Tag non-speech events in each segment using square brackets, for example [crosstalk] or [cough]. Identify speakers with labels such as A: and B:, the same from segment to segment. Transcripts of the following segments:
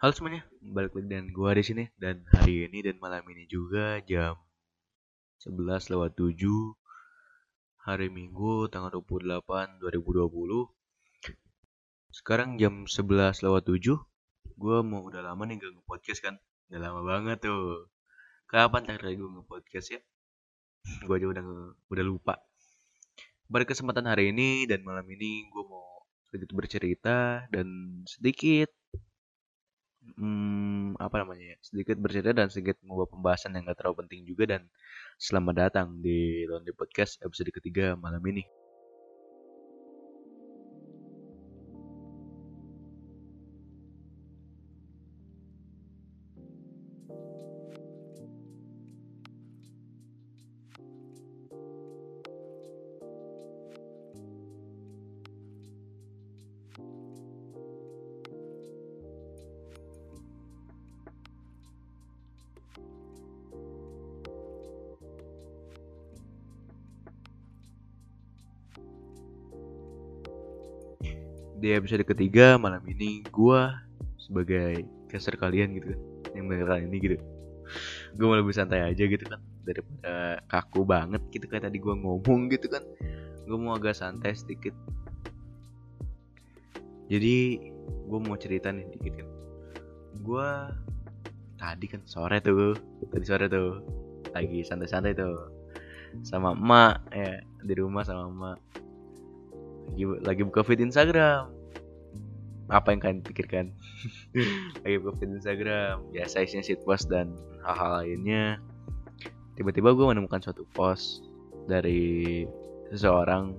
A: Halo semuanya, balik lagi dengan gua di sini dan hari ini dan malam ini juga jam 11 lewat 7 hari Minggu tanggal 28 2020. Sekarang jam 11 lewat 7. Gua mau udah lama nih gak nge-podcast kan. Udah lama banget tuh. Kapan terakhir gue nge-podcast ya? Gua aja udah udah lupa. Pada kesempatan hari ini dan malam ini gue mau sedikit bercerita dan sedikit hmm, apa namanya ya sedikit bercerita dan sedikit membawa pembahasan yang gak terlalu penting juga dan selamat datang di Lonely Podcast episode ketiga malam ini. Di episode ketiga malam ini gue sebagai caster kalian gitu yang mendengarkan ini gitu. Gue mau lebih santai aja gitu kan daripada kaku banget gitu kayak tadi gue ngomong gitu kan. Gue mau agak santai sedikit. Jadi gue mau cerita nih dikit kan. Gue tadi kan sore tuh tadi sore tuh lagi santai-santai tuh sama emak ya di rumah sama emak lagi, lagi buka feed Instagram. Apa yang kalian pikirkan? [laughs] Lagi buka feed Instagram. Biasa isinya shit post dan hal-hal lainnya. Tiba-tiba gue menemukan suatu post dari seseorang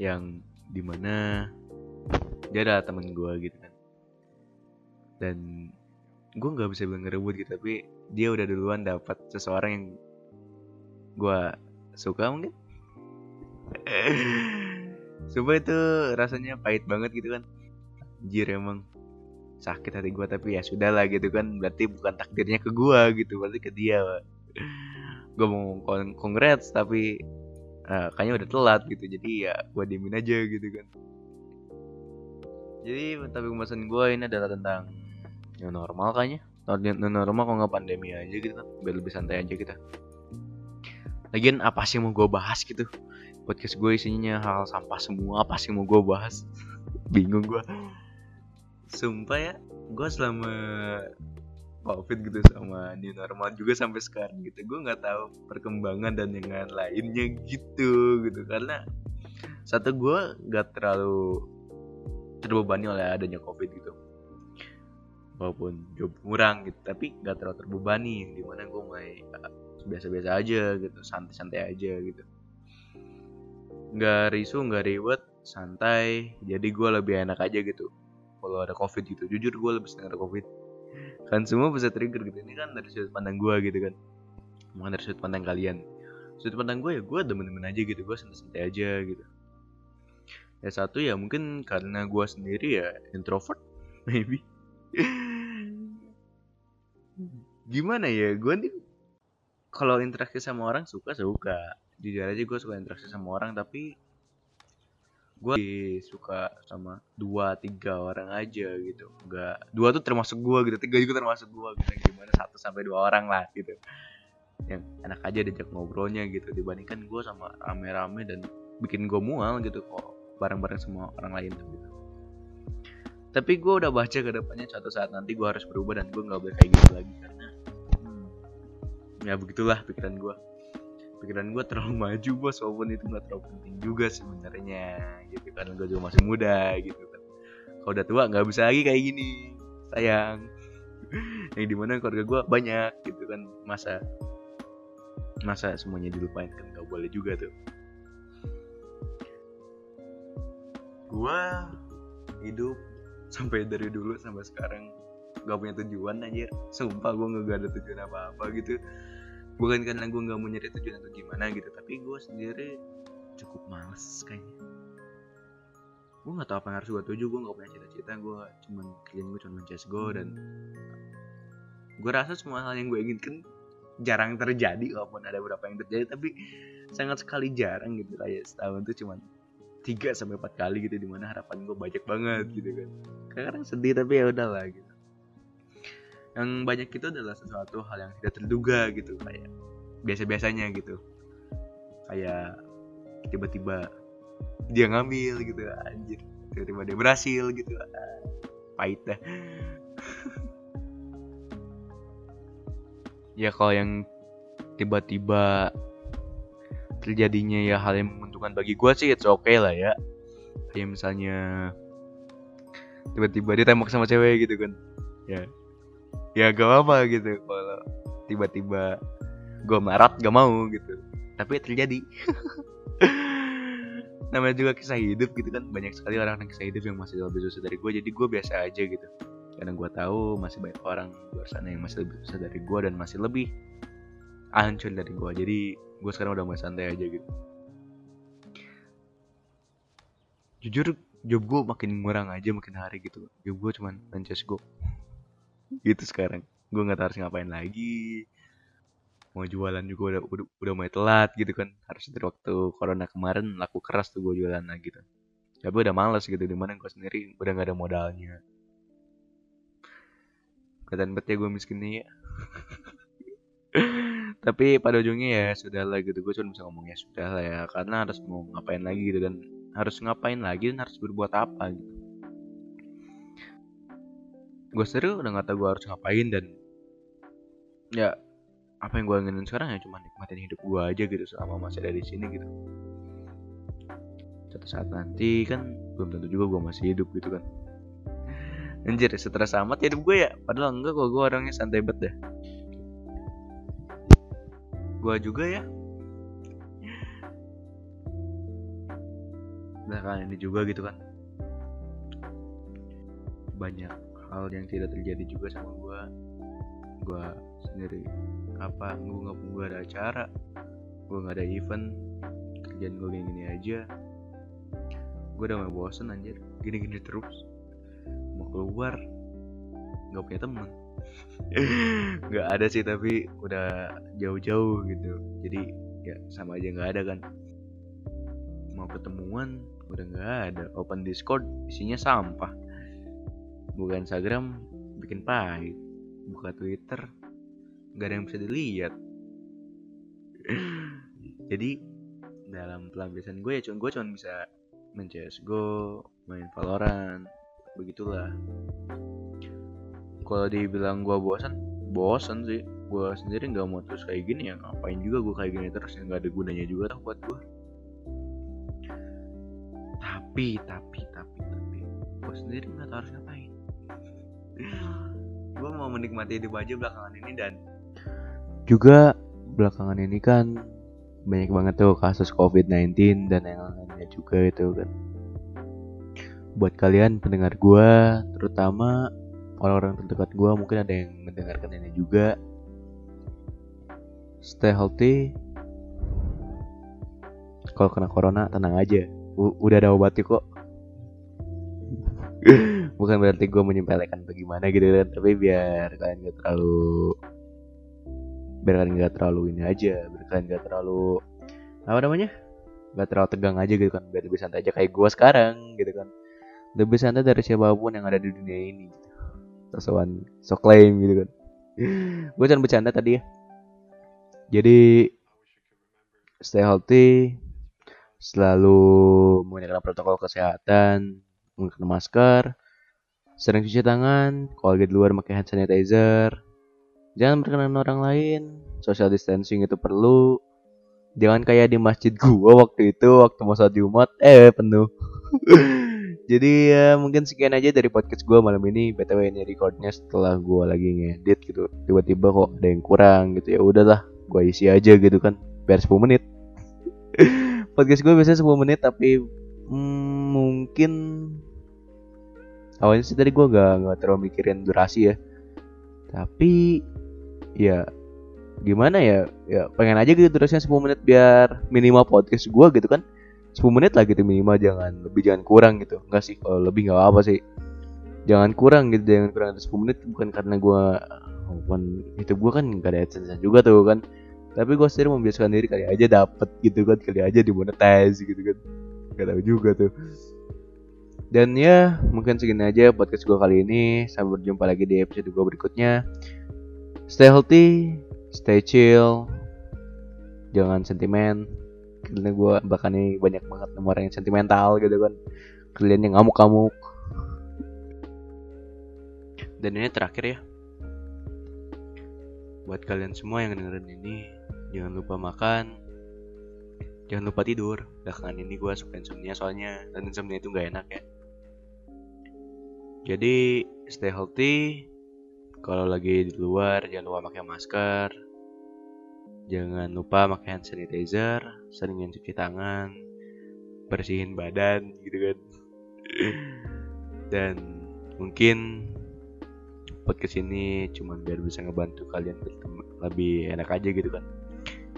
A: yang di mana dia adalah temen gue gitu kan. Dan gue nggak bisa bilang ngerebut gitu tapi dia udah duluan dapat seseorang yang gue suka mungkin [laughs] Sumpah itu rasanya pahit banget gitu kan. Anjir emang Sakit hati gue tapi ya sudah lah gitu kan. Berarti bukan takdirnya ke gue gitu Berarti ke dia Gue mau congrats tapi uh, Kayaknya udah telat gitu. Jadi ya gue diemin aja gitu kan. Jadi tapi pembahasan gue ini adalah tentang New normal kayaknya. New normal kalau nggak pandemi aja gitu kan. Biar lebih santai aja kita. Lagian apa sih mau gue bahas gitu podcast gue isinya hal sampah semua apa sih mau gue bahas? [laughs] Bingung gue. Sumpah ya gue selama covid gitu sama new normal juga sampai sekarang gitu gue nggak tahu perkembangan dan yang lainnya gitu gitu. Karena satu gue nggak terlalu terbebani oleh adanya covid gitu. Walaupun job kurang gitu tapi nggak terlalu terbebani. Di mana gue mulai biasa-biasa aja gitu santai-santai aja gitu nggak risu nggak ribet santai. Jadi gue lebih enak aja gitu kalau ada covid gitu. Jujur gue lebih senang ada covid. Kan semua bisa trigger gitu. Ini kan dari sudut pandang gue gitu kan. Bukan dari sudut pandang kalian. Sudut pandang gue ya gue demen-demen aja gitu. Gue santai-santai aja gitu. Ya satu ya mungkin karena gue sendiri ya introvert [laughs] maybe. Gimana ya? Gue nih kalau interaksi sama orang suka suka jujur aja gue suka interaksi sama orang tapi gue suka sama dua tiga orang aja gitu. Nggak dua tuh termasuk gue gitu tiga juga termasuk gue gitu. Gimana satu sampai dua orang lah gitu. Yang enak aja diajak ngobrolnya gitu dibandingkan gue sama rame-rame dan bikin gue mual gitu kok bareng-bareng semua orang lain tuh gitu. Tapi gue udah baca ke depannya suatu saat nanti gue harus berubah dan gue nggak boleh kayak gitu lagi karena hmm, ya begitulah pikiran gue pikiran gue terlalu [laughs] maju bos walaupun itu gak terlalu penting juga sebenarnya gitu kan. Gue juga masih muda gitu kan. Kalau udah tua nggak bisa lagi kayak gini sayang. [laughs] Yang di mana keluarga gue banyak gitu kan. Masa masa semuanya dilupain kan gak boleh juga tuh. Gue hidup sampai dari dulu sampai sekarang gak punya tujuan aja sumpah gue gak ada tujuan apa apa gitu bukan karena gue nggak mau nyari tujuan atau gimana gitu tapi gue sendiri cukup males kayaknya. Gue nggak tahu apa yang harus gue tuju gue nggak punya cita-cita gue cuman kerjaan gue cuma CSGO dan gue rasa semua hal yang gue inginkan jarang terjadi walaupun ada beberapa yang terjadi tapi sangat sekali jarang gitu. Kayak setahun tuh cuman tiga sampai empat kali gitu di mana harapan gue banyak banget gitu kan. Kadang sedih tapi ya udahlah gitu yang banyak itu adalah sesuatu hal yang tidak terduga gitu kayak biasa-biasanya gitu. Kayak tiba-tiba dia ngambil gitu anjir. Tiba-tiba dia berhasil gitu. Pahit dah. [laughs] Ya kalau yang tiba-tiba terjadinya ya hal yang menguntungkan bagi gue sih it's okay lah ya. Kayak misalnya tiba-tiba dia tembak sama cewek gitu kan. Ya ya gak apa gitu kalau tiba-tiba gue marah gak mau gitu. Tapi terjadi. [laughs] Namanya juga kisah hidup gitu kan. Banyak sekali orang yang kisah hidup yang masih lebih susah dari gue jadi gue biasa aja gitu. Karena gue tahu masih banyak orang luar sana yang masih lebih susah dari gue dan masih lebih hancur dari gue jadi gue sekarang udah mulai santai aja gitu. Jujur job gue makin ngurang aja makin hari gitu. Job gue cuman franchise gue gitu sekarang. Gue nggak tahu harus ngapain lagi. Mau jualan juga udah udah, udah mulai telat gitu kan. Harus dari waktu corona kemarin laku keras tuh gue jualan lagi gitu. Tapi udah males gitu di mana gue sendiri udah nggak ada modalnya. Kelihatan bet ya gue miskin nih. Ya [laughs] tapi pada ujungnya ya sudah lah gitu. Gue cuma bisa ngomong ya sudah lah ya karena harus mau ngapain lagi gitu dan harus ngapain lagi dan harus berbuat apa gitu gue seru udah nggak tahu gue harus ngapain dan ya apa yang gue inginin sekarang ya cuma nikmatin hidup gue aja gitu selama masih ada di sini gitu. Suatu saat nanti kan belum tentu juga gue masih hidup gitu kan. Anjir stres amat hidup gue ya. Padahal enggak kok gue orangnya santai banget deh gue juga ya. Nah kan ini juga gitu kan. Banyak hal yang tidak terjadi juga sama gue gue sendiri apa gue nggak gue ada acara gue nggak ada event kerjaan gue gini gini aja. Gue udah mau bosen anjir. Gini gini terus. Mau keluar nggak punya teman [laughs] nggak ada sih tapi udah jauh-jauh gitu. Jadi ya sama aja nggak ada kan. Mau ketemuan udah nggak ada. Open discord isinya sampah buka instagram bikin pahit. Buka twitter nggak ada yang bisa dilihat. [laughs] Jadi dalam pelampiasan gue ya cuma gue cuma bisa main CSGO main Valorant begitulah. Kalau dibilang gue bosan bosan sih. Gue sendiri nggak mau terus kayak gini ya ngapain juga gue kayak gini terus yang nggak ada gunanya juga tau buat gue. Tapi tapi tapi tapi gue sendiri nggak tahu harus ngapain gue mau menikmati hidup aja belakangan ini dan juga belakangan ini kan banyak banget tuh kasus COVID-19 dan yang lainnya juga itu kan. Buat kalian pendengar gue terutama orang-orang terdekat gue mungkin ada yang mendengarkan ini juga. Stay healthy. Kalau kena corona tenang aja. U udah ada obatnya kok bukan berarti gue menyempelekan bagaimana gitu kan tapi biar kalian gak terlalu biar kalian gak terlalu ini aja biar kalian gak terlalu apa namanya gak terlalu tegang aja gitu kan biar lebih santai aja kayak gue sekarang gitu kan. Lebih santai dari siapa pun yang ada di dunia ini gitu. Sosokan so claim gitu kan. [laughs] Gue cuma bercanda tadi ya. Jadi stay healthy selalu menggunakan protokol kesehatan menggunakan masker sering cuci tangan kalau lagi di luar pakai hand sanitizer. Jangan berkenan orang lain. Social distancing itu perlu. Jangan kayak di masjid gua waktu itu waktu sholat jumat eh penuh. [laughs] Jadi ya mungkin sekian aja dari podcast gua malam ini. Btw ini recordnya setelah gua lagi ngedit gitu. Tiba-tiba kok ada yang kurang gitu. Ya udahlah gua isi aja gitu kan. Biar 10 menit. [laughs] Podcast gue biasanya 10 menit tapi hmm, mungkin awalnya sih tadi gue gak, gak terlalu mikirin durasi ya. Tapi ya gimana ya? Ya pengen aja gitu durasinya 10 menit biar minimal podcast gue gitu kan. 10 menit lah gitu minimal jangan lebih jangan kurang gitu. Enggak sih kalau lebih nggak apa, sih. Jangan kurang gitu jangan kurang dari 10 menit bukan karena gue bukan itu gue kan gak ada adsense juga tuh kan. Tapi gue sendiri membiasakan diri kali aja dapet gitu kan kali aja dimonetize gitu kan. Gak tahu juga tuh dan ya mungkin segini aja podcast gue kali ini. Sampai berjumpa lagi di episode gue berikutnya. Stay healthy stay chill. Jangan sentimen. Karena gue bahkan ini banyak banget nomor yang sentimental gitu kan. Kalian yang ngamuk-ngamuk. Dan ini terakhir ya. Buat kalian semua yang dengerin ini jangan lupa makan. Jangan lupa tidur. Belakangan ini gue suka insomnia soalnya. Dan insomnia itu gak enak ya jadi stay healthy. Kalau lagi di luar jangan lupa pakai masker. Jangan lupa pakai hand sanitizer. Seringin cuci tangan. Bersihin badan gitu kan. [laughs] Dan mungkin podcast ini cuma biar bisa ngebantu kalian lebih enak aja gitu kan.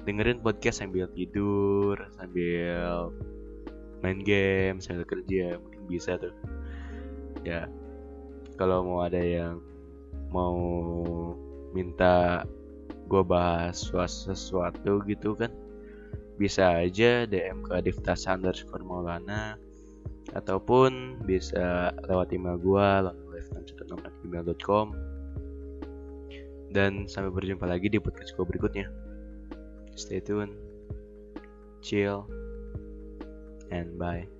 A: Dengerin podcast sambil tidur sambil main game sambil kerja mungkin bisa tuh. Ya kalau mau ada yang mau minta gue bahas sesuatu gitu kan bisa aja DM ke Divtas underscore Maulana ataupun bisa lewat email gue gmail.com dan sampai berjumpa lagi di podcast gue berikutnya. Stay tune chill and bye